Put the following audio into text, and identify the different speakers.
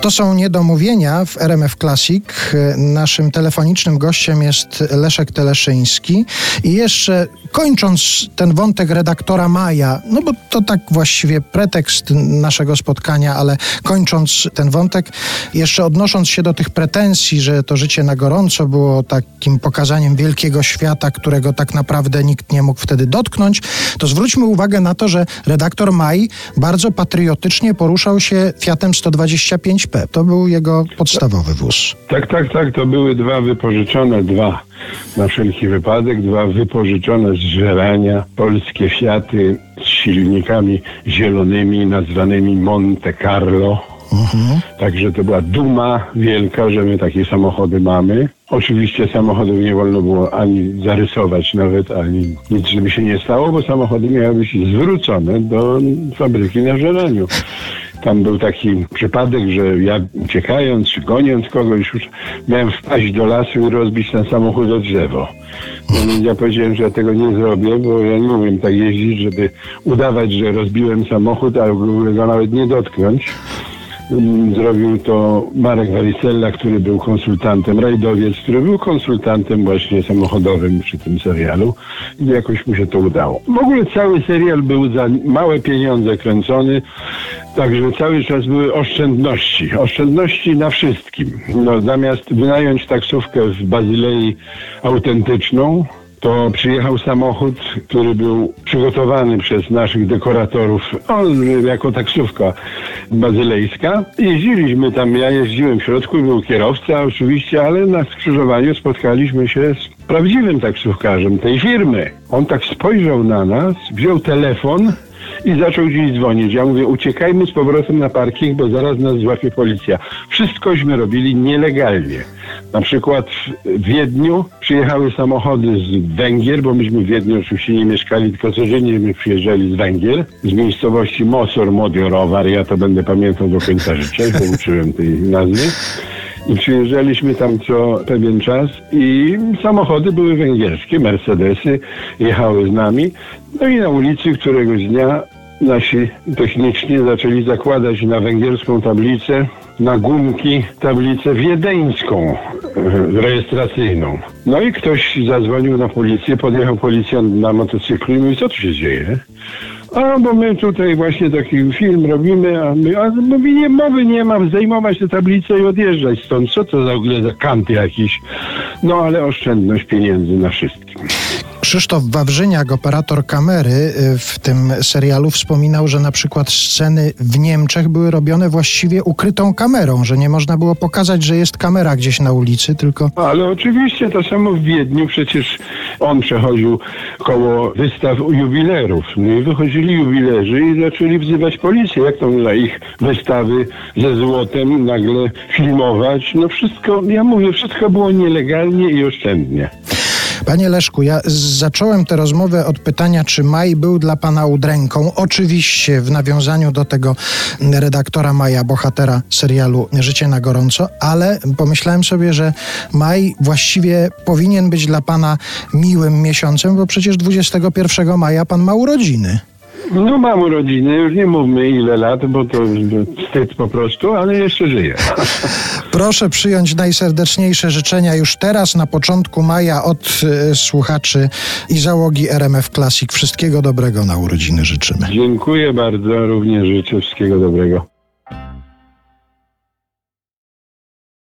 Speaker 1: To są niedomówienia w RMF Classic. Naszym telefonicznym gościem jest Leszek Teleszyński. I jeszcze kończąc ten wątek redaktora Maja, no bo to tak właściwie pretekst naszego spotkania, ale kończąc ten wątek, jeszcze odnosząc się do tych pretensji, że to życie na gorąco było takim pokazaniem wielkiego świata, którego tak naprawdę nikt nie mógł wtedy dotknąć, to zwróćmy uwagę na to, że redaktor Maj bardzo patriotycznie poruszał się Fiatem 125 to był jego podstawowy wóz.
Speaker 2: Tak, tak, tak. To były dwa wypożyczone, dwa na wszelki wypadek, dwa wypożyczone z żelania polskie Fiaty z silnikami zielonymi nazwanymi Monte Carlo. Mhm. Także to była duma wielka, że my takie samochody mamy. Oczywiście samochodów nie wolno było ani zarysować nawet, ani nic, żeby się nie stało, bo samochody miały być zwrócone do fabryki na żelaniu. Tam był taki przypadek, że ja uciekając goniąc kogoś już miałem wpaść do lasu i rozbić ten samochód drzewo. No, ja powiedziałem, że ja tego nie zrobię, bo ja nie umiem tak jeździć, żeby udawać, że rozbiłem samochód, a go nawet nie dotknąć. Zrobił to Marek Warisella, który był konsultantem, rajdowiec, który był konsultantem właśnie samochodowym przy tym serialu i jakoś mu się to udało. W ogóle cały serial był za małe pieniądze kręcony, także cały czas były oszczędności. Oszczędności na wszystkim. No, zamiast wynająć taksówkę w Bazylei autentyczną, to przyjechał samochód, który był przygotowany przez naszych dekoratorów, on jako taksówka bazylejska. Jeździliśmy tam, ja jeździłem w środku, był kierowca oczywiście, ale na skrzyżowaniu spotkaliśmy się z prawdziwym taksówkarzem tej firmy. On tak spojrzał na nas, wziął telefon i zaczął gdzieś dzwonić. Ja mówię, uciekajmy z powrotem na parking, bo zaraz nas złapie policja. Wszystkośmy robili nielegalnie. Na przykład w Wiedniu przyjechały samochody z Węgier, bo myśmy w Wiedniu oczywiście nie mieszkali, tylko codziennie my przyjeżdżali z Węgier, z miejscowości Mosor Modiorowar. Ja to będę pamiętał do końca życia, bo uczyłem tej nazwy. I przyjeżdżaliśmy tam co pewien czas i samochody były węgierskie, Mercedesy jechały z nami. No i na ulicy któregoś dnia nasi technicznie zaczęli zakładać na węgierską tablicę, na gumki tablicę wiedeńską e, rejestracyjną. No i ktoś zadzwonił na policję, podjechał policjant na motocyklu i mówi, co tu się dzieje? A, bo my tutaj właśnie taki film robimy, a my, a mówi, nie, mowy nie mam, zdejmować tę tablicę i odjeżdżać stąd. Co to za w ogóle za kant jakiś? No ale oszczędność pieniędzy na wszystkim.
Speaker 1: Krzysztof Wawrzyniak, operator kamery y, w tym serialu, wspominał, że na przykład sceny w Niemczech były robione właściwie ukrytą kamerą, że nie można było pokazać, że jest kamera gdzieś na ulicy, tylko...
Speaker 2: Ale oczywiście to samo w Wiedniu, przecież on przechodził koło wystaw jubilerów. No i wychodzili jubilerzy i zaczęli wzywać policję. Jak to na ich wystawy ze złotem nagle filmować? No wszystko, ja mówię, wszystko było nielegalnie i oszczędnie.
Speaker 1: Panie Leszku, ja zacząłem tę rozmowę od pytania, czy Maj był dla pana udręką. Oczywiście w nawiązaniu do tego redaktora Maja, bohatera serialu Życie na gorąco, ale pomyślałem sobie, że Maj właściwie powinien być dla pana miłym miesiącem, bo przecież 21 maja pan ma urodziny.
Speaker 2: No mam urodziny, już nie mówmy ile lat, bo to wstyd po prostu, ale jeszcze żyję.
Speaker 1: Proszę przyjąć najserdeczniejsze życzenia już teraz, na początku maja, od y, słuchaczy i załogi RMF Classic. Wszystkiego dobrego na urodziny życzymy.
Speaker 2: Dziękuję bardzo, również życzę wszystkiego dobrego.